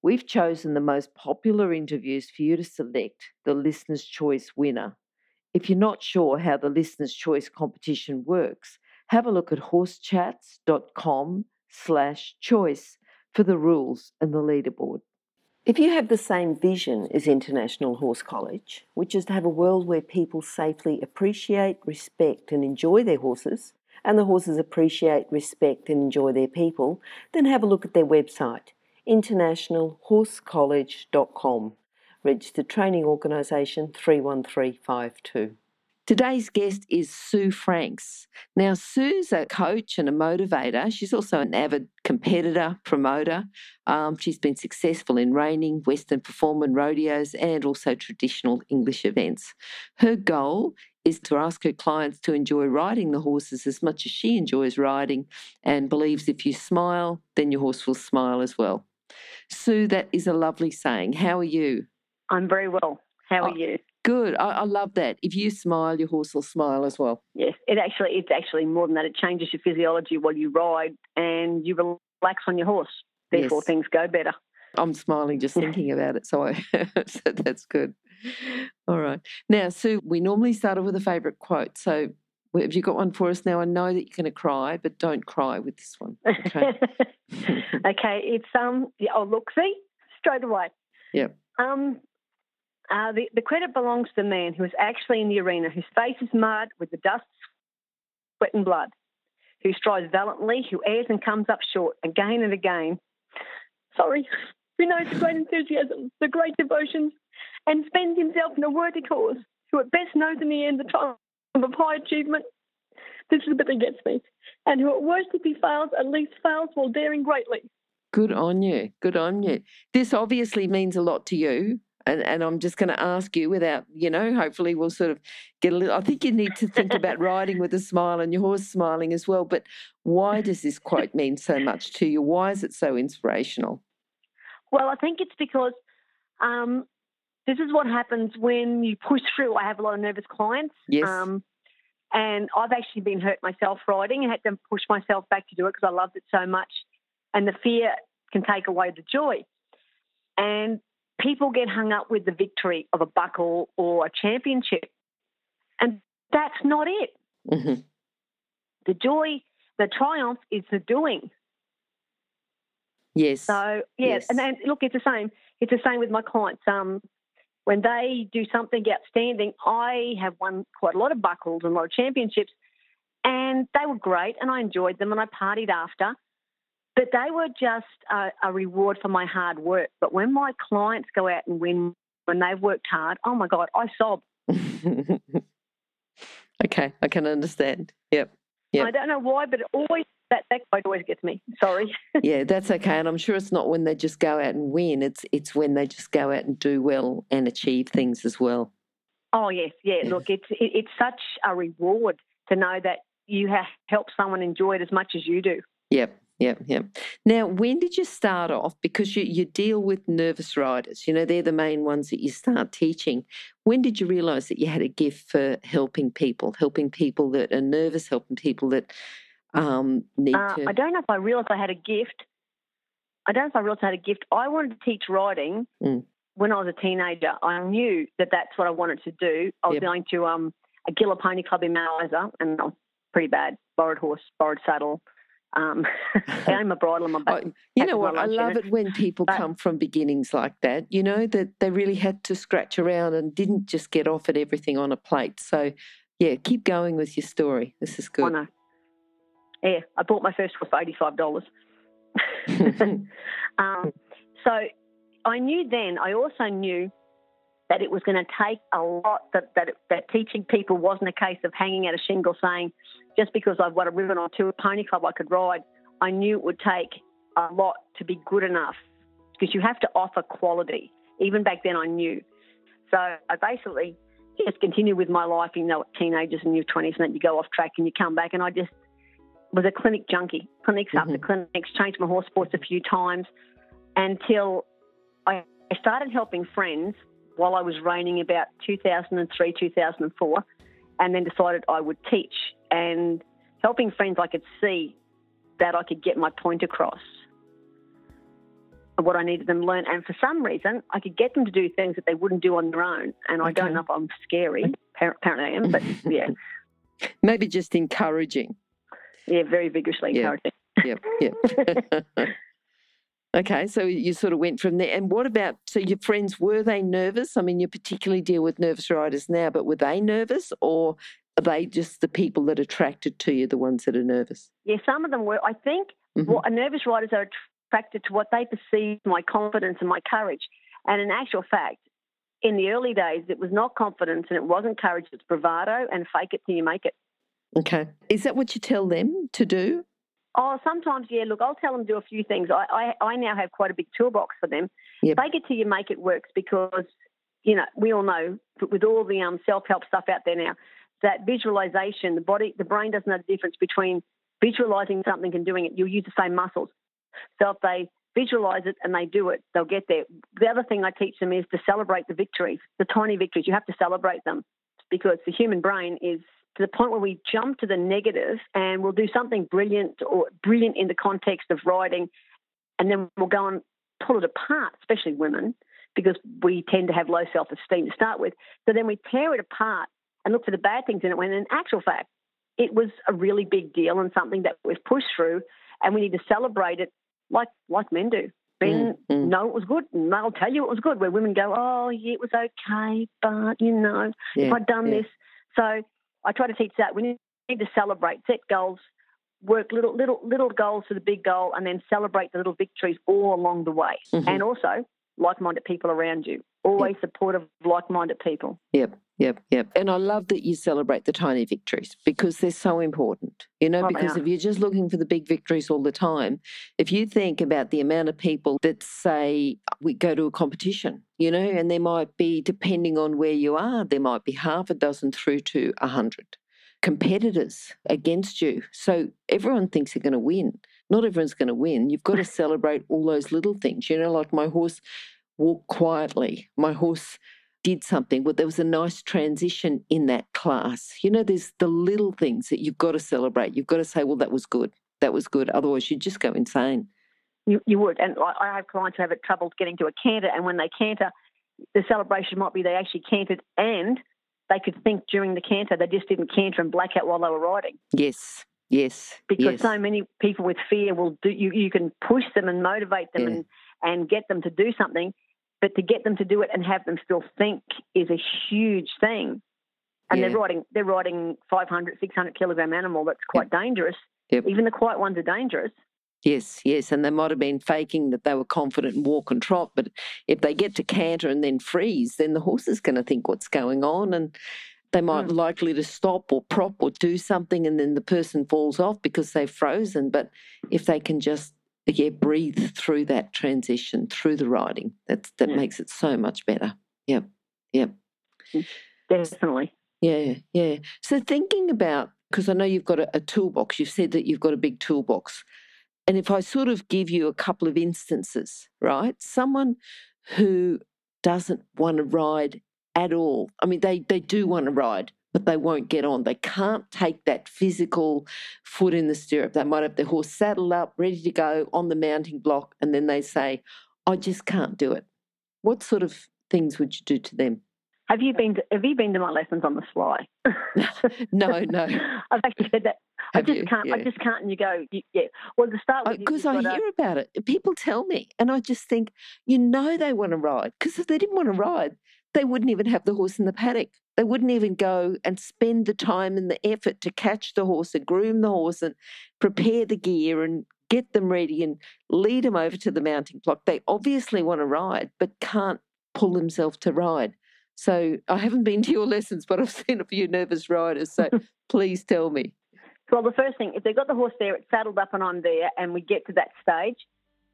We've chosen the most popular interviews for you to select the Listener's Choice winner. If you're not sure how the Listener's Choice competition works, have a look at horsechats.com slash choice for the rules and the leaderboard. If you have the same vision as International Horse College, which is to have a world where people safely appreciate, respect, and enjoy their horses, and the horses appreciate, respect, and enjoy their people, then have a look at their website, internationalhorsecollege.com, registered training organisation 31352. Today's guest is Sue Franks. Now, Sue's a coach and a motivator. She's also an avid competitor, promoter. Um, she's been successful in reining, Western performance rodeos, and also traditional English events. Her goal is to ask her clients to enjoy riding the horses as much as she enjoys riding and believes if you smile, then your horse will smile as well. Sue, that is a lovely saying. How are you? I'm very well. How are oh, you? Good. I, I, love that. If you smile, your horse will smile as well. Yes, it actually it's actually more than that. It changes your physiology while you ride, and you relax on your horse. Therefore, yes. things go better. I'm smiling just thinking about it, so, I, so that's good. All right. Now, Sue, we normally start off with a favourite quote. So, have you got one for us now? I know that you're going to cry, but don't cry with this one. Okay. okay. It's um. Oh, look, see straight away. Yeah. Um, uh, the, the credit belongs to the man who is actually in the arena, whose face is marred with the dust, sweat, and blood, who strives valiantly, who errs and comes up short again and again. Sorry, who knows the great enthusiasm, the great devotion, and spends himself in a worthy cause, who at best knows in the end the triumph of high achievement. This is the bit that gets me. And who at worst, if he fails, at least fails while daring greatly. Good on you. Good on you. This obviously means a lot to you and, and I'm just going to ask you without, you know, hopefully we'll sort of get a little. I think you need to think about riding with a smile and your horse smiling as well. But why does this quote mean so much to you? Why is it so inspirational? Well, I think it's because um, this is what happens when you push through. I have a lot of nervous clients. Yes. Um, and I've actually been hurt myself riding and had to push myself back to do it because I loved it so much. And the fear can take away the joy. And people get hung up with the victory of a buckle or a championship. And that's not it. Mm-hmm. The joy, the triumph is the doing. Yes. So yes, yes. and then look, it's the same. It's the same with my clients. Um, when they do something outstanding, I have won quite a lot of buckles and a lot of championships, and they were great, and I enjoyed them, and I partied after. But they were just a, a reward for my hard work. But when my clients go out and win, when they've worked hard, oh my God, I sob. okay, I can understand. Yep. Yep. I don't know why, but it always that that quote always gets me. Sorry. yeah, that's okay, and I'm sure it's not when they just go out and win. It's it's when they just go out and do well and achieve things as well. Oh yes, yeah. yeah. Look, it's it, it's such a reward to know that you have helped someone enjoy it as much as you do. Yep, Yep, yep. Now, when did you start off? Because you, you deal with nervous riders, you know, they're the main ones that you start teaching. When did you realise that you had a gift for helping people, helping people that are nervous, helping people that um, need uh, to? I don't know if I realised I had a gift. I don't know if I realised I had a gift. I wanted to teach riding mm. when I was a teenager. I knew that that's what I wanted to do. I was yep. going to um, a Gila Pony Club in Mount Isa, and I was pretty bad. Borrowed horse, borrowed saddle um, I'm a bridle on my back. Oh, you know what? I love it when people but, come from beginnings like that. You know that they really had to scratch around and didn't just get off at everything on a plate. So, yeah, keep going with your story. This is good. Yeah, I bought my first for eighty-five dollars. um, so I knew then. I also knew that it was going to take a lot. That that that teaching people wasn't a case of hanging out a shingle saying, just because I've got a ribbon or two, a pony club I could ride, I knew it would take a lot to be good enough because you have to offer quality. even back then I knew. So I basically just continued with my life, you know, teenagers and your 20s, and then you go off track and you come back. And I just was a clinic junkie, clinics mm-hmm. after clinics, changed my horse sports a few times until I started helping friends while I was reining about 2003, 2004, and then decided I would teach. And helping friends, I could see that I could get my point across what I needed them to learn. And for some reason, I could get them to do things that they wouldn't do on their own. And okay. I don't know if I'm scary. Apparently I am, but yeah. Maybe just encouraging. Yeah, very vigorously yeah. encouraging. Yep, yep. okay, so you sort of went from there. And what about, so your friends, were they nervous? I mean, you particularly deal with nervous riders now, but were they nervous or are they just the people that attracted to you, the ones that are nervous? Yeah, some of them were. I think mm-hmm. well, nervous riders are attracted to what they perceive my confidence and my courage. And in actual fact, in the early days, it was not confidence and it wasn't courage, it's bravado and fake it till you make it. Okay. Is that what you tell them to do? Oh, sometimes, yeah. Look, I'll tell them to do a few things. I, I, I now have quite a big toolbox for them. Yep. Fake it till you make it works because, you know, we all know with all the um, self help stuff out there now, that visualization, the body, the brain doesn't know the difference between visualizing something and doing it. You'll use the same muscles. So if they visualize it and they do it, they'll get there. The other thing I teach them is to celebrate the victories, the tiny victories. You have to celebrate them because the human brain is to the point where we jump to the negative and we'll do something brilliant or brilliant in the context of writing, and then we'll go and pull it apart, especially women, because we tend to have low self esteem to start with. So then we tear it apart and look for the bad things in it when in actual fact it was a really big deal and something that was pushed through and we need to celebrate it like like men do. Men mm, mm. know it was good, and they'll tell you it was good. Where women go, oh yeah, it was okay, but you know, yeah, if I'd done yeah. this. So I try to teach that we need to celebrate, set goals, work little little little goals to the big goal, and then celebrate the little victories all along the way. Mm-hmm. And also like-minded people around you. Always yep. supportive like-minded people. Yep. Yep, yep. And I love that you celebrate the tiny victories because they're so important. You know, oh, because if you're just looking for the big victories all the time, if you think about the amount of people that say we go to a competition, you know, and there might be, depending on where you are, there might be half a dozen through to a hundred competitors against you. So everyone thinks they're going to win. Not everyone's going to win. You've got to celebrate all those little things. You know, like my horse walked quietly. My horse did something. Well, there was a nice transition in that class. You know, there's the little things that you've got to celebrate. You've got to say, well, that was good. That was good. Otherwise, you'd just go insane. You, you would. And I have clients who have it trouble getting to a canter, and when they canter, the celebration might be they actually cantered and they could think during the canter. They just didn't canter and black out while they were riding. Yes. Yes. Because yes. so many people with fear will do you you can push them and motivate them yeah. and, and get them to do something but to get them to do it and have them still think is a huge thing. And yeah. they're riding they're riding 500, 600 kilogram animal that's quite yep. dangerous. Yep. Even the quiet ones are dangerous. Yes, yes, and they might have been faking that they were confident and walk and trot, but if they get to canter and then freeze, then the horse is going to think what's going on, and they might mm. likely to stop or prop or do something, and then the person falls off because they've frozen. But if they can just yeah, breathe through that transition, through the riding. That's that yeah. makes it so much better. Yep. Yep. Mm, definitely. Yeah, yeah. So thinking about because I know you've got a, a toolbox, you've said that you've got a big toolbox. And if I sort of give you a couple of instances, right? Someone who doesn't want to ride at all. I mean, they, they do want to ride, but they won't get on. They can't take that physical foot in the stirrup. They might have their horse saddled up, ready to go on the mounting block, and then they say, I just can't do it. What sort of things would you do to them? Have you been to, have you been to my lessons on the sly? no, no. I've actually said that. Have I just you? can't. Yeah. I just can't. And you go, yeah. Well, to start oh, with, because I hear about it. People tell me, and I just think, you know, they want to ride. Because if they didn't want to ride, they wouldn't even have the horse in the paddock. They wouldn't even go and spend the time and the effort to catch the horse and groom the horse and prepare the gear and get them ready and lead them over to the mounting block. They obviously want to ride, but can't pull themselves to ride. So I haven't been to your lessons, but I've seen a few nervous riders. So please tell me. Well, the first thing, if they've got the horse there, it's saddled up and I'm there, and we get to that stage,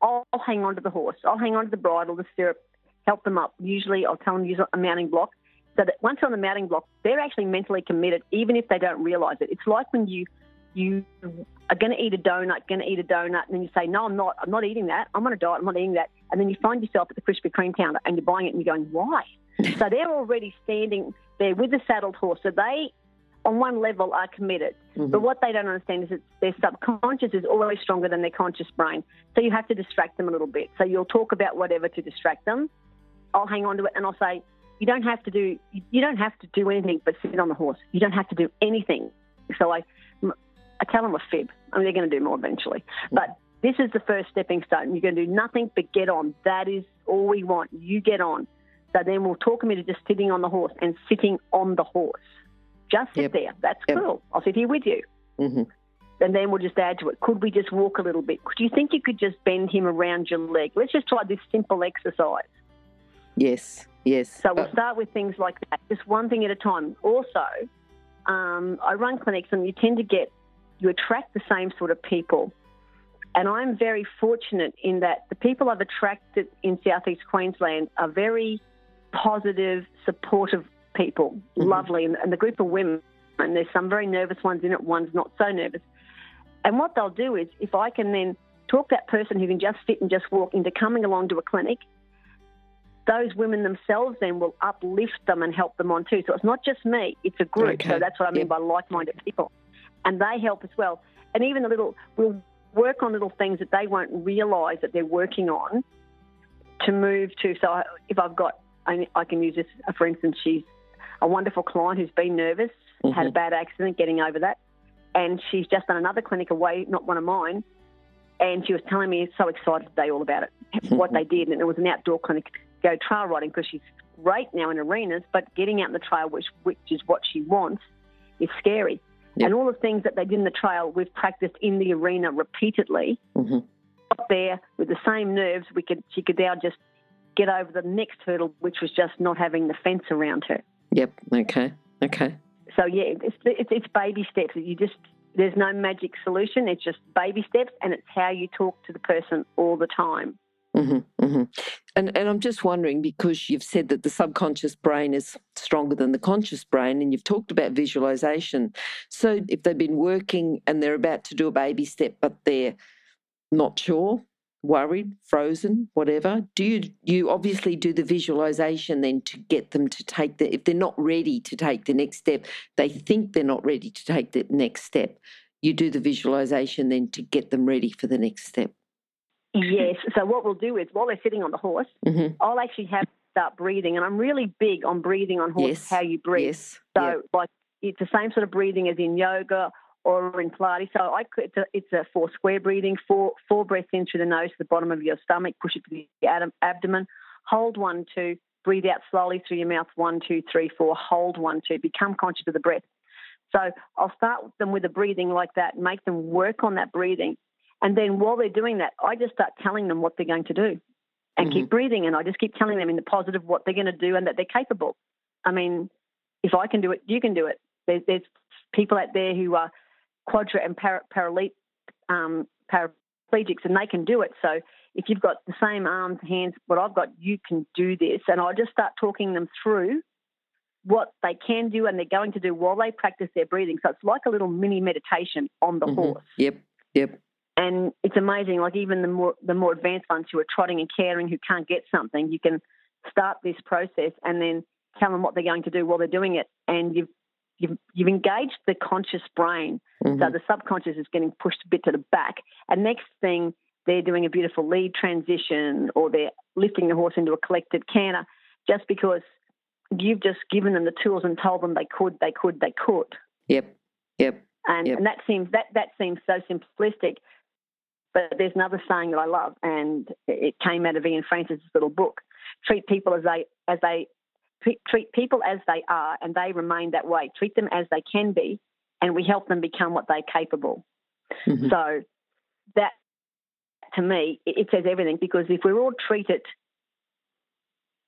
I'll hang on to the horse. I'll hang on to the bridle, the stirrup, help them up. Usually, I'll tell them to use a mounting block so that once they're on the mounting block, they're actually mentally committed, even if they don't realize it. It's like when you you are going to eat a donut, going to eat a donut, and then you say, "No, I'm not. I'm not eating that. I'm on a diet. I'm not eating that." And then you find yourself at the Krispy Kreme counter and you're buying it, and you're going, "Why?" so they're already standing there with the saddled horse. So they, on one level, are committed. Mm-hmm. But what they don't understand is that their subconscious is always stronger than their conscious brain. So you have to distract them a little bit. So you'll talk about whatever to distract them. I'll hang on to it and I'll say, you don't have to do you don't have to do anything but sit on the horse. You don't have to do anything. So I I tell them a fib. I mean, they're going to do more eventually, but this is the first stepping stone. You're going to do nothing but get on. That is all we want. You get on. So then we'll talk them into just sitting on the horse and sitting on the horse. Just sit yep. there. That's yep. cool. I'll sit here with you. Mm-hmm. And then we'll just add to it. Could we just walk a little bit? Do you think you could just bend him around your leg? Let's just try this simple exercise. Yes. Yes. So we'll uh, start with things like that, just one thing at a time. Also, um, I run clinics and you tend to get, you attract the same sort of people. And I'm very fortunate in that the people I've attracted in southeast Queensland are very positive, supportive people, mm-hmm. lovely. And, and the group of women, and there's some very nervous ones in it, one's not so nervous. And what they'll do is, if I can then talk that person who can just sit and just walk into coming along to a clinic those women themselves then will uplift them and help them on too. So it's not just me, it's a group. Okay. So that's what I mean yep. by like minded people. And they help as well. And even a little, we'll work on little things that they won't realise that they're working on to move to. So if I've got, I, I can use this, uh, for instance, she's a wonderful client who's been nervous, mm-hmm. had a bad accident, getting over that. And she's just done another clinic away, not one of mine. And she was telling me so excited today all about it, what they did. And it was an outdoor clinic go trail riding because she's great now in arenas, but getting out in the trail, which which is what she wants, is scary. Yep. And all the things that they did in the trail, we've practiced in the arena repeatedly. Mm-hmm. Up there with the same nerves, we could she could now just get over the next hurdle, which was just not having the fence around her. Yep. Okay. Okay. So yeah, it's it's, it's baby steps. You just there's no magic solution. It's just baby steps, and it's how you talk to the person all the time. Mm-hmm, mm-hmm. And and I'm just wondering because you've said that the subconscious brain is stronger than the conscious brain, and you've talked about visualization. So if they've been working and they're about to do a baby step, but they're not sure, worried, frozen, whatever, do you you obviously do the visualization then to get them to take the if they're not ready to take the next step, they think they're not ready to take the next step. You do the visualization then to get them ready for the next step. Yes. So what we'll do is while they're sitting on the horse, mm-hmm. I'll actually have start breathing, and I'm really big on breathing on horse. Yes. How you breathe. Yes. So yep. like it's the same sort of breathing as in yoga or in Pilates. So I it's a, it's a four square breathing, four four breaths in through the nose to the bottom of your stomach, push it to the abdomen, hold one two, breathe out slowly through your mouth one two three four, hold one two, become conscious of the breath. So I'll start them with a breathing like that, make them work on that breathing, and then while they're doing that, I just start telling them what they're going to do and mm-hmm. keep breathing. And I just keep telling them in the positive what they're going to do and that they're capable. I mean, if I can do it, you can do it. There's, there's people out there who are quadra and para, um, paraplegics and they can do it. So if you've got the same arms, hands, what I've got, you can do this. And I just start talking them through what they can do and they're going to do while they practice their breathing. So it's like a little mini meditation on the mm-hmm. horse. Yep, yep. And it's amazing, like even the more the more advanced ones who are trotting and caring who can't get something, you can start this process and then tell them what they're going to do while they're doing it. And you've you've, you've engaged the conscious brain. Mm-hmm. So the subconscious is getting pushed a bit to the back. And next thing, they're doing a beautiful lead transition or they're lifting the horse into a collected canter just because you've just given them the tools and told them they could, they could, they could. Yep. Yep. And, yep. and that seems that that seems so simplistic. But there's another saying that I love, and it came out of Ian Francis' little book: treat people as they as they treat people as they are, and they remain that way. Treat them as they can be, and we help them become what they're capable. Mm-hmm. So that, to me, it says everything because if we're all treated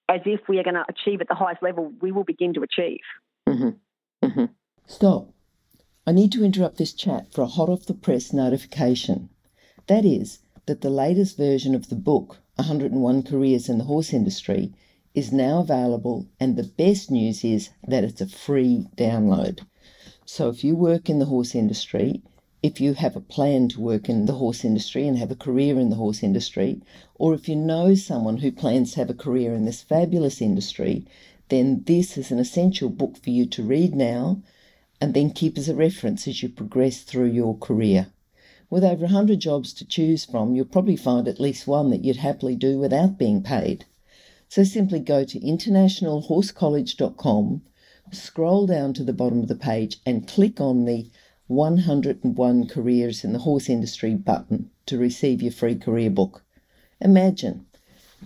as if we are going to achieve at the highest level, we will begin to achieve. Mm-hmm. Mm-hmm. Stop. I need to interrupt this chat for a hot off the press notification. That is, that the latest version of the book, 101 Careers in the Horse Industry is now available, and the best news is that it's a free download. So if you work in the horse industry, if you have a plan to work in the horse industry and have a career in the horse industry, or if you know someone who plans to have a career in this fabulous industry, then this is an essential book for you to read now and then keep as a reference as you progress through your career. With over 100 jobs to choose from, you'll probably find at least one that you'd happily do without being paid. So simply go to internationalhorsecollege.com, scroll down to the bottom of the page, and click on the 101 Careers in the Horse Industry button to receive your free career book. Imagine,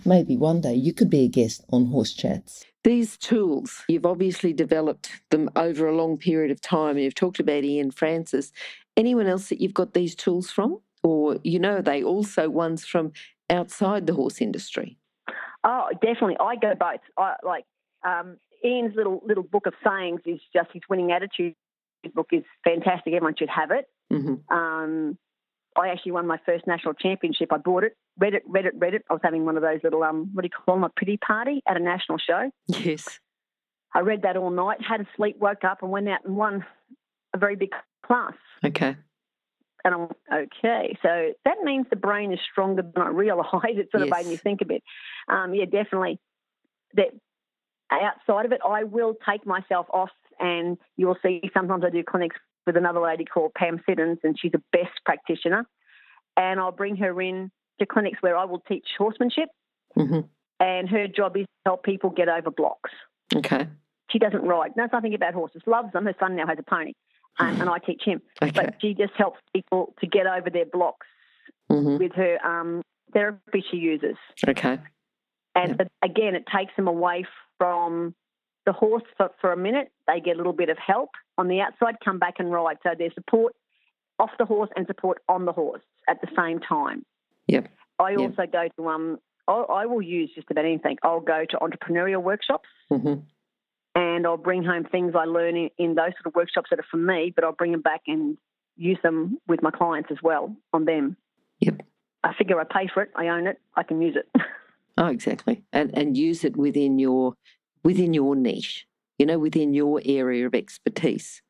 maybe one day you could be a guest on Horse Chats. These tools, you've obviously developed them over a long period of time. You've talked about Ian Francis. Anyone else that you've got these tools from? Or, you know, they also ones from outside the horse industry? Oh, definitely. I go both. I like um, Ian's little little book of sayings is just his winning attitude his book is fantastic. Everyone should have it. Mm-hmm. Um, I actually won my first national championship. I bought it, read it, read it, read it. I was having one of those little um, what do you call them, a pity party at a national show. Yes. I read that all night, had a sleep, woke up, and went out and won a very big class. Okay. And I'm okay. So that means the brain is stronger than I realised. It sort of yes. made me think a bit. Um, yeah, definitely. That outside of it, I will take myself off and you'll see sometimes I do clinics with another lady called Pam Siddons, and she's a best practitioner. And I'll bring her in to clinics where I will teach horsemanship. Mm-hmm. And her job is to help people get over blocks. Okay. She doesn't ride, knows nothing about horses, loves them. Her son now has a pony, and, and I teach him. Okay. But she just helps people to get over their blocks mm-hmm. with her um, therapy she uses. Okay. And yep. again, it takes them away from the horse for, for a minute. They get a little bit of help on the outside, come back and ride. So there's support off the horse and support on the horse at the same time. Yep. I yep. also go to um. I, I will use just about anything. I'll go to entrepreneurial workshops. Mm-hmm. And I'll bring home things I learn in, in those sort of workshops that are for me, but I'll bring them back and use them with my clients as well on them. Yep. I figure I pay for it, I own it, I can use it. oh, exactly. And and use it within your within your niche, you know, within your area of expertise.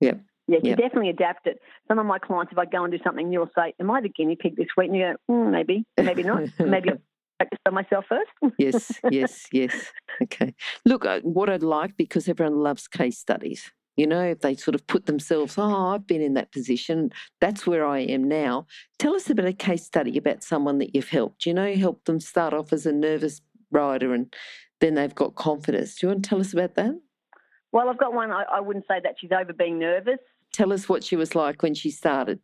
Yep. Yeah, you yep. definitely adapt it. Some of my clients, if I go and do something new, will say, Am I the guinea pig this week? And you go, mm, Maybe, maybe not. maybe I'll practice on myself first. yes, yes, yes. Okay. Look, uh, what I'd like, because everyone loves case studies, you know, if they sort of put themselves, Oh, I've been in that position, that's where I am now. Tell us about a case study about someone that you've helped. You know, helped them start off as a nervous rider and then they've got confidence. Do you want to tell us about that? Well, I've got one. I, I wouldn't say that she's over being nervous. Tell us what she was like when she started.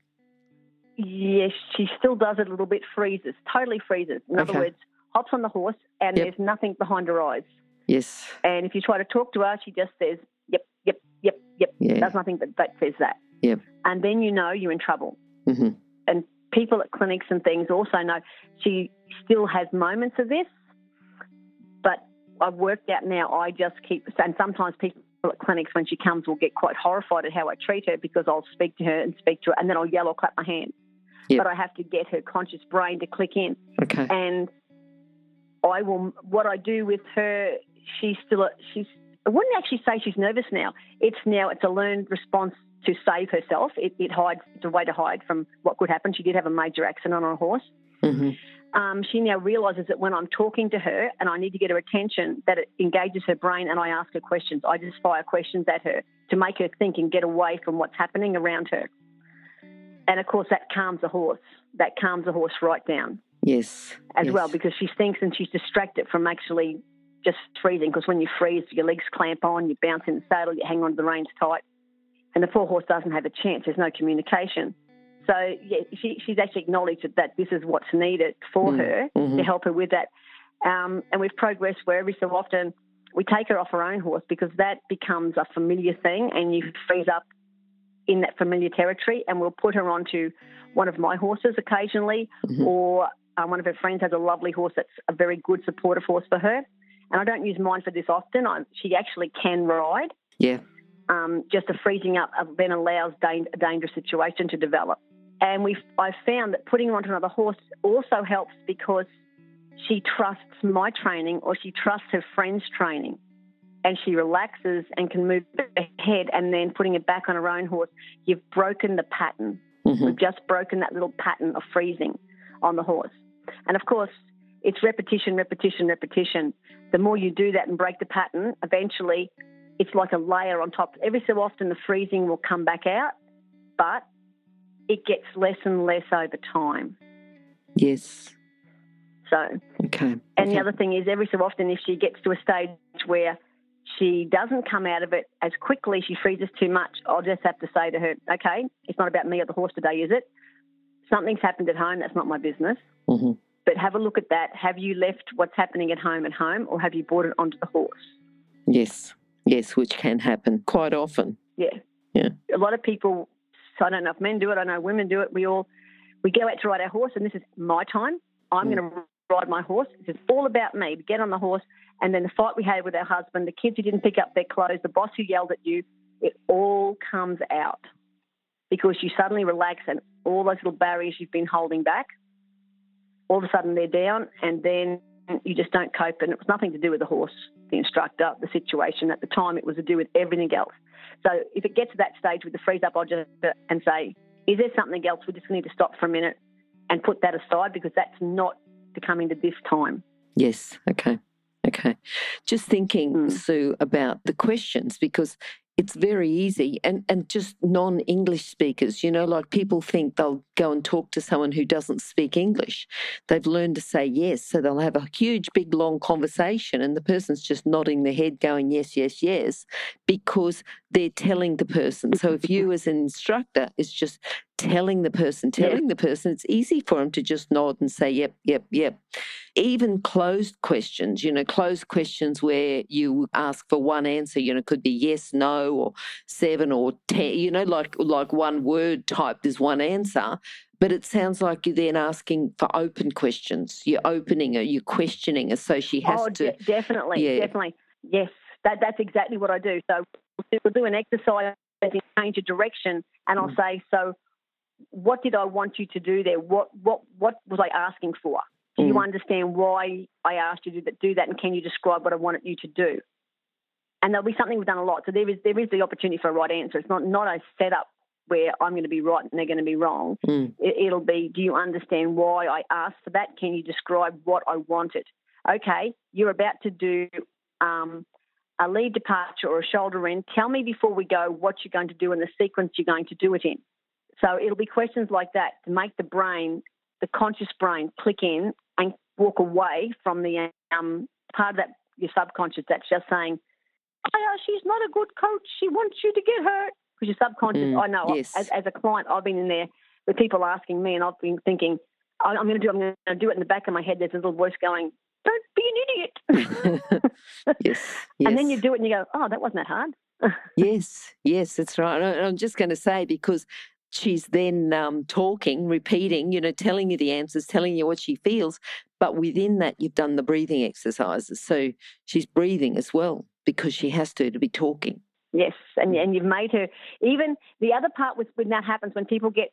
Yes, she still does it a little bit, freezes, totally freezes. In okay. other words, hops on the horse and yep. there's nothing behind her eyes. Yes. And if you try to talk to her, she just says, yep, yep, yep, yep. Yeah. Does nothing but that says that. Yep. And then you know you're in trouble. Mm-hmm. And people at clinics and things also know she still has moments of this, but I've worked out now I just keep, and sometimes people at clinics when she comes will get quite horrified at how I treat her because I'll speak to her and speak to her and then I'll yell or clap my hands. Yep. But I have to get her conscious brain to click in. Okay. And I will, what I do with her, she's still, a, she's, I wouldn't actually say she's nervous now. It's now, it's a learned response to save herself. It, it hides, it's a way to hide from what could happen. She did have a major accident on a horse. Mm-hmm um, she now realizes that when I'm talking to her and I need to get her attention, that it engages her brain and I ask her questions. I just fire questions at her to make her think and get away from what's happening around her. And of course, that calms the horse. That calms the horse right down. Yes. As yes. well, because she thinks and she's distracted from actually just freezing. Because when you freeze, your legs clamp on, you bounce in the saddle, you hang on to the reins tight, and the poor horse doesn't have a chance. There's no communication. So yeah, she, she's actually acknowledged that this is what's needed for mm. her mm-hmm. to help her with that. Um, and we've progressed where every so often we take her off her own horse because that becomes a familiar thing, and you freeze up in that familiar territory. And we'll put her onto one of my horses occasionally, mm-hmm. or um, one of her friends has a lovely horse that's a very good supportive horse for her. And I don't use mine for this often. I, she actually can ride. Yeah. Um, just a freezing up then allows da- a dangerous situation to develop. And we've I've found that putting her onto another horse also helps because she trusts my training or she trusts her friend's training and she relaxes and can move ahead and then putting it back on her own horse, you've broken the pattern. Mhm. We've just broken that little pattern of freezing on the horse. And of course, it's repetition, repetition, repetition. The more you do that and break the pattern, eventually it's like a layer on top. Every so often the freezing will come back out, but it gets less and less over time. Yes. So, Okay. and the other thing is, every so often, if she gets to a stage where she doesn't come out of it as quickly, she freezes too much, I'll just have to say to her, okay, it's not about me or the horse today, is it? Something's happened at home, that's not my business. Mhm. But have a look at that. Have you left what's happening at home at home, or have you brought it onto the horse? Yes. Yes, which can happen quite often. Yeah. Yeah. A lot of people, I don't know if men do it, I know women do it. We all, we go out to ride our horse, and this is my time. I'm Mm. going to ride my horse. It's all about me. We get on the horse, and then the fight we had with our husband, the kids who didn't pick up their clothes, the boss who yelled at you, it all comes out because you suddenly relax, and all those little barriers you've been holding back, all of a sudden they're down, and then you just don't cope. And it was nothing to do with the horse, the instructor, the situation at the time. It was to do with everything else. So if it gets to that stage with the freeze up, I'll just and say, is there something else? We just need to stop for a minute and put that aside because that's not to come into this time. Yes. Okay. Okay. Just thinking, Mm. Sue, about the questions because it's very easy and, and just non English speakers, you know, like people think they'll go and talk to someone who doesn't speak English. They've learned to say yes. So they'll have a huge, big, long conversation and the person's just nodding their head, going yes, yes, yes, because they're telling the person. So if you, as an instructor, is just telling the person, Yeah. telling the person, it's easy for them to just nod and say, yep, yep, yep even closed questions, you know, closed questions where you ask for one answer, you know, could be yes, no, or seven or ten, you know, like like one word typed as one answer. But it sounds like you're then asking for open questions. You're opening her, you're questioning her, so she has oh, to. de- definitely, yeah. definitely. Yes, that, that's exactly what I do. So we'll do, an exercise change a direction, and I'll Mm. say, so what did I want you to do there? What what what was I asking for? Do you Mm. understand why I asked you to do that, do that, and can you describe what I wanted you to do? And there'll be something we've done a lot. So there is there is the opportunity for a right answer. It's not not a setup where I'm going to be right and they're going to be wrong. Mm, It, it'll be, do you understand why I asked for that? Can you describe what I wanted? Okay, you're about to do um, a lead departure or a shoulder in. Tell me before we go what you're going to do and the sequence you're going to do it in. So it'll be questions like that to make the brain, the conscious brain, click in and walk away from the um, part of that your subconscious that's just saying, "Oh, she's not a good coach. She wants you to get hurt." Because your subconscious, Mm, I know, yes. as, as a client, I've been in there with people asking me, and I've been thinking, "I- "I'm going to do, I'm going to do it." In the back of my head, there's a little voice going, "Don't be an idiot." yes, yes. And then you do it, and you go, "Oh, that wasn't that hard." Yes, yes, that's right. And I'm just going to say because she's then um, talking, repeating, you know, telling you the answers, telling you what she feels. But within that, you've done the breathing exercises. So she's breathing as well because she has to to be talking. Yes, and and you've made her. Even the other part with when that happens, when people get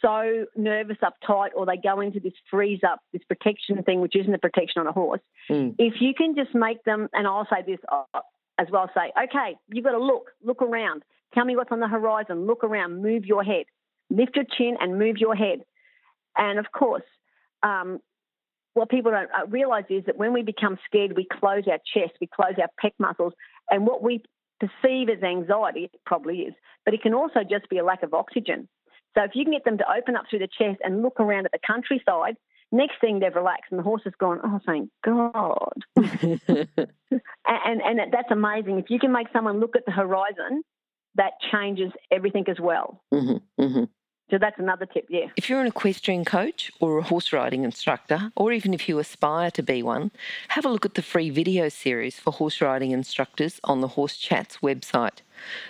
so nervous, uptight, or they go into this freeze up, this protection thing, which isn't a protection on a horse. Mm. If you can just make them, and I'll say this uh, as well. Say, okay, you've got to look, look around. Tell me what's on the horizon. Look around. Move your head. Lift your chin and move your head. And of course, um, what people don't uh, realize is that when we become scared, we close our chest, we close our pec muscles, and what we perceive as anxiety, it probably is, but it can also just be a lack of oxygen. So if you can get them to open up through the chest and look around at the countryside, next thing they've relaxed and the horse has gone, oh, thank God. And, and, and that's amazing. If you can make someone look at the horizon, that changes everything as well. Mhm, mhm. So that's another tip, yeah. If you're an equestrian coach or a horse riding instructor, or even if you aspire to be one, have a look at the free video series for horse riding instructors on the Horse Chats website.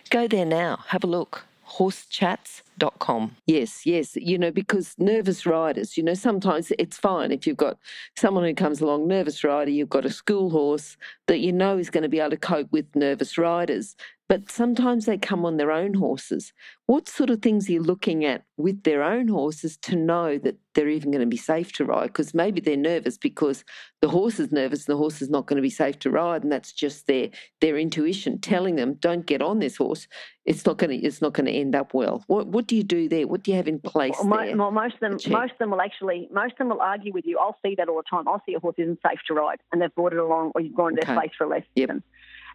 Go there now, have a look. Horsechats.com. Yes, yes, you know, because nervous riders, you know, sometimes it's fine if you've got someone who comes along, nervous rider, you've got a school horse that you know is going to be able to cope with nervous riders. But sometimes they come on their own horses. What sort of things are you looking at with their own horses to know that they're even going to be safe to ride? Because maybe they're nervous because the horse is nervous and the horse is not going to be safe to ride, and that's just their their intuition telling them, "Don't get on this horse. It's not going to it's not going to end up well." What what do you do there? What do you have in place well, there? Well, most of them most of them will actually most of them will argue with you. I'll see that all the time. I'll see a horse isn't safe to ride, and they've brought it along, or you've gone to their Okay. place for a lesson. Yep.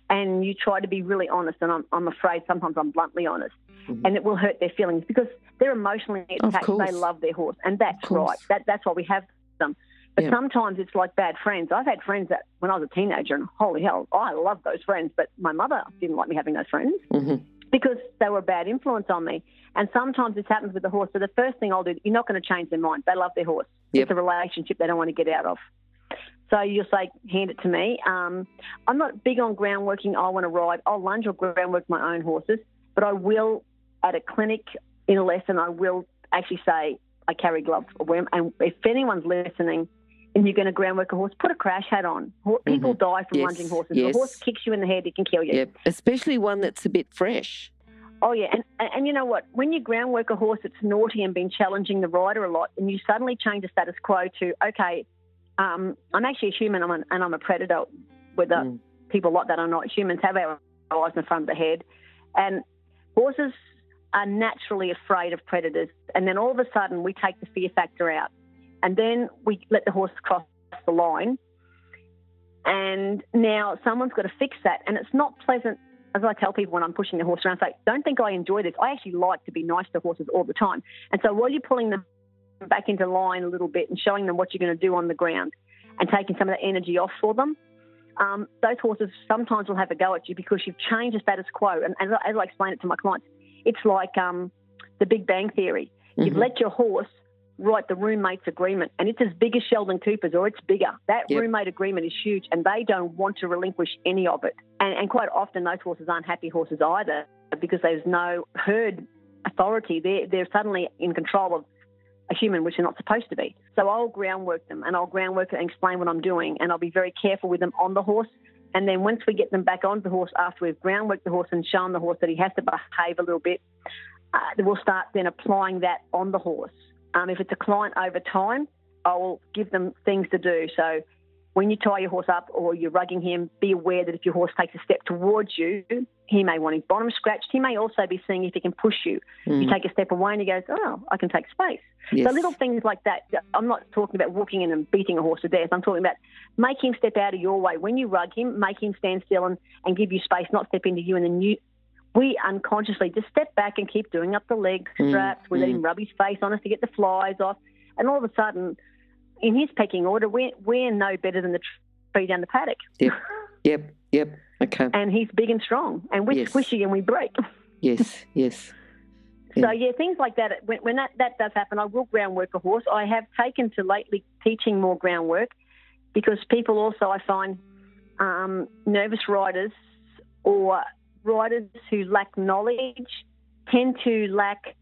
And you try to be really honest, and I'm, I'm afraid sometimes I'm bluntly honest, Mhm. and it will hurt their feelings because they're emotionally attached. They love their horse, and that's right. That, that's why we have them. But Yeah. sometimes it's like bad friends. I've had friends that when I was a teenager, and holy hell, I loved those friends, but my mother didn't like me having those friends Mhm. because they were a bad influence on me. And sometimes this happens with the horse. So the first thing I'll do, you're not going to change their mind. They love their horse. Yep. It's a relationship they don't want to get out of. So you'll say, hand it to me. Um, I'm not big on ground working. I want to ride. I'll lunge or ground work my own horses, but I will at a clinic in a lesson. I will actually say I carry gloves. or wear 'em. And if anyone's listening, and you're going to ground work a horse, put a crash hat on. Ho- People die from Mm-hmm. Yes, lunging horses. yes. If a horse kicks you in the head, it can kill you. Yep. Especially one that's a bit fresh. Oh yeah, and, and and you know what? When you groundwork a horse that's naughty and been challenging the rider a lot, and you suddenly change the status quo to okay, um, I'm actually a human, I'm an, and I'm a predator. Whether Mm. people like that or not, humans have our eyes in the front of the head, and horses are naturally afraid of predators. And then all of a sudden, we take the fear factor out, and then we let the horse cross the line. And now someone's got to fix that, and it's not pleasant as I tell people when I'm pushing the horse around, I say, don't think I enjoy this. I actually like to be nice to horses all the time. And so while you're pulling them back into line a little bit and showing them what you're going to do on the ground and taking some of that energy off for them, um, those horses sometimes will have a go at you because you've changed the status quo. And, and as I explain it to my clients, it's like um, the Big Bang Theory. You've Mhm. let your horse write the roommate's agreement, and it's as big as Sheldon Cooper's, or it's bigger. That Yep. roommate agreement is huge, and they don't want to relinquish any of it. And, and quite often, those horses aren't happy horses either because there's no herd authority. They're, they're suddenly in control of a human, which they're not supposed to be. So I'll groundwork them, and I'll groundwork and explain what I'm doing, and I'll be very careful with them on the horse. And then once we get them back on the horse after we've groundworked the horse and shown the horse that he has to behave a little bit, uh, we'll start then applying that on the horse. Um, if it's a client over time, I'll give them things to do. So when you tie your horse up or you're rugging him, be aware that if your horse takes a step towards you, he may want his bottom scratched. He may also be seeing if he can push you. You Mm. take a step away and he goes, oh, I can take space. Yes. So little things like that. I'm not talking about walking in and beating a horse to death. I'm talking about make him step out of your way. When you rug him, make him stand still and, and give you space, not step into you. And then you, we unconsciously just step back and keep doing up the leg Mm, straps. We let him rub his face on us to get the flies off. And all of a sudden, in his pecking order, we're, we're no better than the tree down the paddock. Yep. Yep. Yep. Okay. And he's big and strong. And we're Yes. squishy and we break. Yes. Yes. So yeah, things like that. When, when that, that does happen, I will groundwork a horse. I have taken to lately teaching more groundwork because people also I find um, nervous riders or riders who lack knowledge tend to lack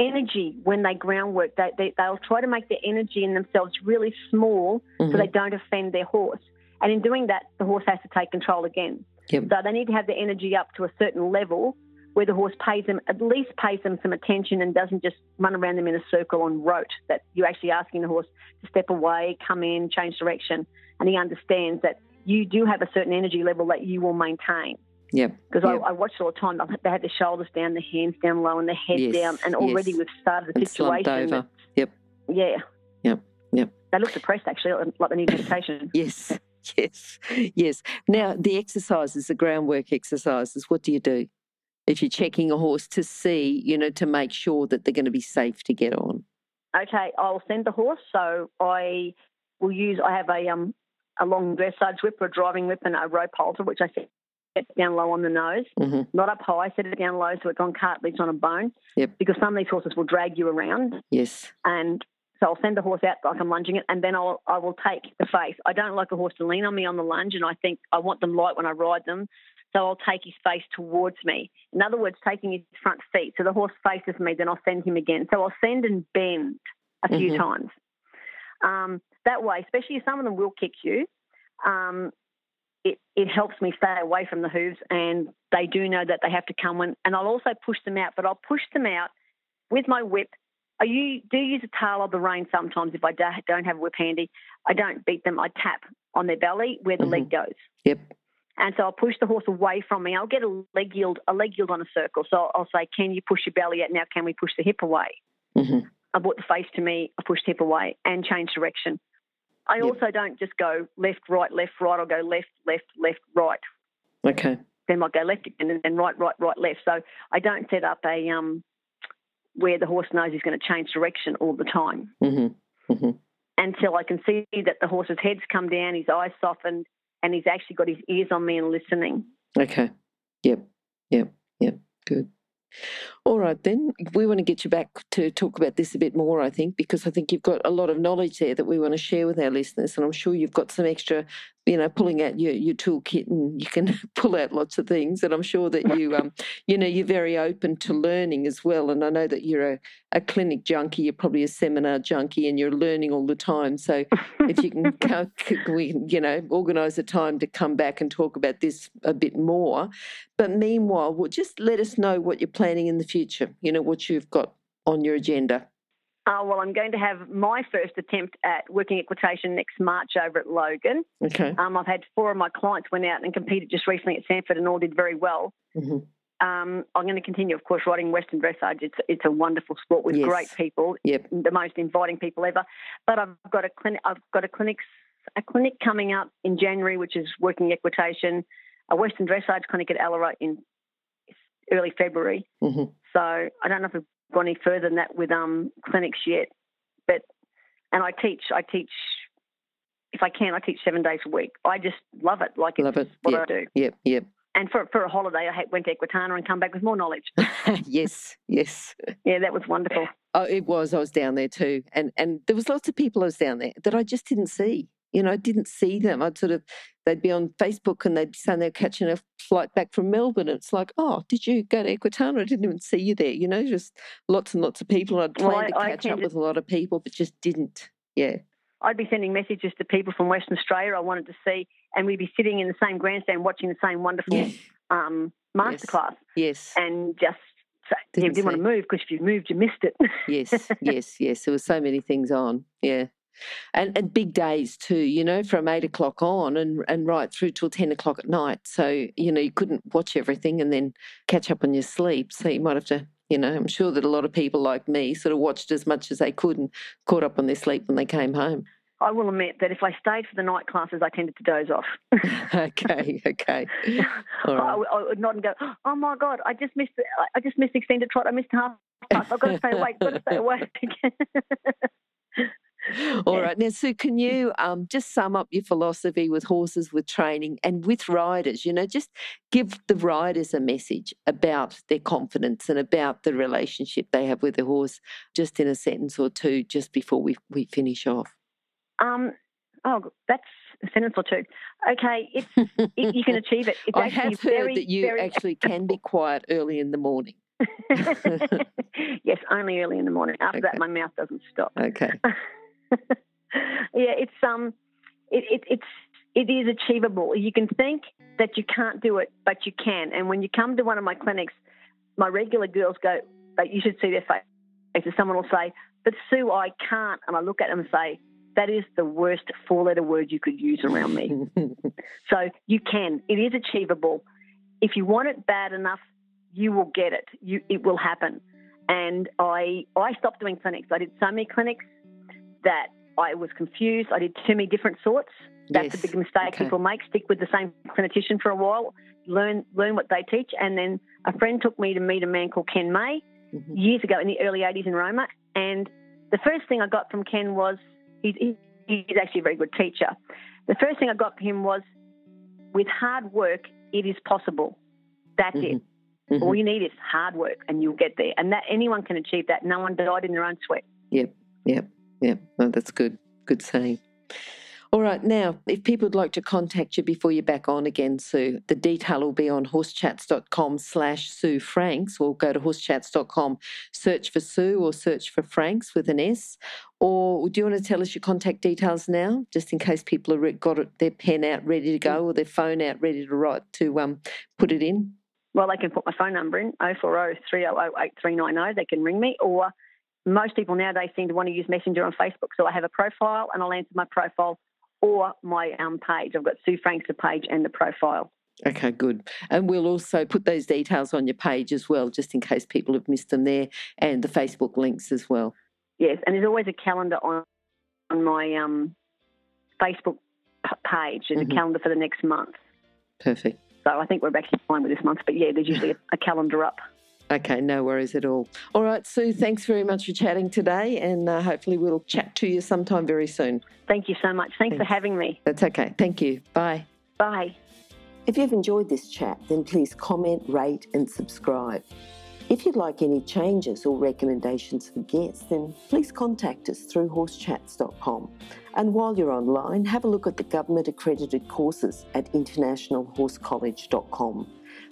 energy when they groundwork. They, they they'll try to make their energy in themselves really small Mhm. so they don't offend their horse. And in doing that, the horse has to take control again. Yep. So they need to have the energy up to a certain level where the horse pays them, at least pays them some attention and doesn't just run around them in a circle on rote. That you're actually asking the horse to step away, come in, change direction. And he understands that you do have a certain energy level that you will maintain. Yep. Because Yep. I, I watched all the time, they had the shoulders down, the hands down low, and the head Yes, down. And already yes. we've started a And slumped situation. over. that- Yep. yeah. Yep. Yep. They look depressed, actually, like they need medication. Yes. Yes. Yes. Now, the exercises, the groundwork exercises, what do you do? If you're checking a horse to see, you know, to make sure that they're going to be safe to get on. Okay, I'll send the horse. So I will use. I have a um a long dressage whip, or a driving whip, and a rope halter, which I set down low on the nose, hmm not up high. Set it down low so it's on cartilage on a bone. Yep. Because some of these horses will drag you around, Yes. and so I'll send the horse out like I'm lunging it, and then I'll I will take the face. I don't like a horse to lean on me on the lunge, and I think I want them light when I ride them. So I'll take his face towards me. In other words, taking his front feet. So the horse faces me, then I'll send him again. So I'll send and bend a few Mhm. times. Um, that way, especially if some of them will kick you, um, it, it helps me stay away from the hooves, and they do know that they have to come in. And I'll also push them out, but I'll push them out with my whip. I do use a tail of the rein sometimes if I don't have a whip handy. I don't beat them. I tap on their belly where the mm-hmm. leg goes. Yep. And so I'll push the horse away from me. I'll get a leg yield, a leg yield on a circle. So I'll say, "Can you push your belly out now? Can we push the hip away?" Mm-hmm. I brought the face to me. I pushed the hip away and change direction. I yep. also don't just go left, right, left, right. I'll go left, left, left, right. Okay. Then I'll go left again and then right, right, right, left. So I don't set up a um where the horse knows he's going to change direction all the time. Mm-hmm. Mm-hmm. Until I can see that the horse's head's come down, his eyes softened, and he's actually got his ears on me and listening. Okay. Yep. Yep. Yep. Good. All right, then we want to get you back to talk about this a bit more, I think, because I think you've got a lot of knowledge there that we want to share with our listeners. And I'm sure you've got some extra, you know, pulling out your, your toolkit and you can pull out lots of things. And I'm sure that you, um, you know, you're very open to learning as well. And I know that you're a, a clinic junkie, you're probably a seminar junkie and you're learning all the time. So if you can, we, you know, organise a time to come back and talk about this a bit more. But meanwhile, well, just let us know what you're planning in the future, you know, what you've got on your agenda. Uh, well, I'm going to have my first attempt at working equitation next March over at Logan. Okay. Um, I've had four of my clients went out and competed just recently at Samford and all did very well. Mm-hmm. Um, I'm going to continue, of course, riding Western dressage. It's it's a wonderful sport with yes. great people, yep. the most inviting people ever. But I've got a clinic. I've got a clinic a clinic coming up in January, which is working equitation a Western dressage clinic at Alarote in early February. Mm-hmm. So I don't know if we've gone any further than that with um, clinics yet, but and I teach. I teach if I can. I teach seven days a week. I just love it. Like love it. What yep. I do. Yep. Yep. And for for a holiday, I went to Equitana and come back with more knowledge. yes. Yes. Yeah, that was wonderful. Oh, it was. I was down there too, and and there was lots of people I was down there that I just didn't see you know, I didn't see them. I'd sort of, they'd be on Facebook and they'd be saying they're catching a flight back from Melbourne. And it's like, oh, did you go to Equitana? I didn't even see you there. You know, just lots and lots of people. I'd planned well, to catch up with a lot of people, but just didn't. Yeah. I'd be sending messages to people from Western Australia I wanted to see, and we'd be sitting in the same grandstand watching the same wonderful yeah. um, masterclass. Yes. yes. And just didn't, you didn't want to move because if you moved, you missed it. yes, yes, yes. There were so many things on. Yeah and, and big days too, you know, from eight o'clock on and, and right through till 10 o'clock at night. So, you know, you couldn't watch everything and then catch up on your sleep. So you might have to, you know, I'm sure that a lot of people like me sort of watched as much as they could and caught up on their sleep when they came home. I will admit that if I stayed for the night classes, I tended to doze off. okay, okay. All right. I, I, would not and go, oh my god, I just missed, I just missed extended trot. I missed half. I've got to stay awake. I've got to stay awake. All right. Now, Sue, can you um, just sum up your philosophy with horses, with training, and with riders? You know, just give the riders a message about their confidence and about the relationship they have with the horse, just in a sentence or two, just before we, we finish off. Um, oh, that's a sentence or two. Okay, it's it, you can achieve it. It's I have heard very, that you very... actually can be quiet early in the morning. yes, only early in the morning. After okay. that, my mouth doesn't stop. Okay. yeah, it's um, it, it, it's it is achievable. You can think that you can't do it, but you can. And when you come to one of my clinics, my regular girls go, but you should see their faces. Someone will say, "But Sue, I can't," and I look at them and say, "That is the worst four-letter word you could use around me." so you can. It is achievable. If you want it bad enough, you will get it. You, it will happen. And I, I stopped doing clinics. I did so many clinics that I was confused. I did too many different sorts. That's yes. a big mistake okay. people make. Stick with the same clinician for a while, learn learn what they teach. And then a friend took me to meet a man called Ken May mm-hmm. years ago in the early 80s in Roma. And the first thing I got from Ken was he's, he's actually a very good teacher. The first thing I got from him was with hard work, it is possible. That's mm-hmm. it. Mm-hmm. All you need is hard work and you'll get there. And that anyone can achieve that. No one died in their own sweat. Yep, yep. Yeah, well, that's good. Good saying. All right, now, if people would like to contact you before you're back on again, Sue, the detail will be on horsechats.com slash Sue Franks, or go to horsechats.com, search for Sue or search for Franks with an S. Or do you want to tell us your contact details now, just in case people have got their pen out ready to go or their phone out ready to write to um, put it in? Well, they can put my phone number in, 040 300 8390. They can ring me, or most people nowadays seem to want to use Messenger on Facebook. So I have a profile and I'll answer my profile or my um, page. I've got Sue Franks, the page and the profile. Okay, good. And we'll also put those details on your page as well, just in case people have missed them there, and the Facebook links as well. Yes, and there's always a calendar on on my um, Facebook page. There's mm-hmm. a calendar for the next month. Perfect. So I think we're actually fine with this month, but yeah, there's usually a, a calendar up. Okay, no worries at all. All right, Sue, thanks very much for chatting today, and uh, hopefully we'll chat to you sometime very soon. Thank you so much. Thanks, thanks, for having me. That's okay. Thank you. Bye. Bye. If you've enjoyed this chat, then please comment, rate, and subscribe. If you'd like any changes or recommendations for guests, then please contact us through horsechats.com. And while you're online, have a look at the government accredited courses at internationalhorsecollege.com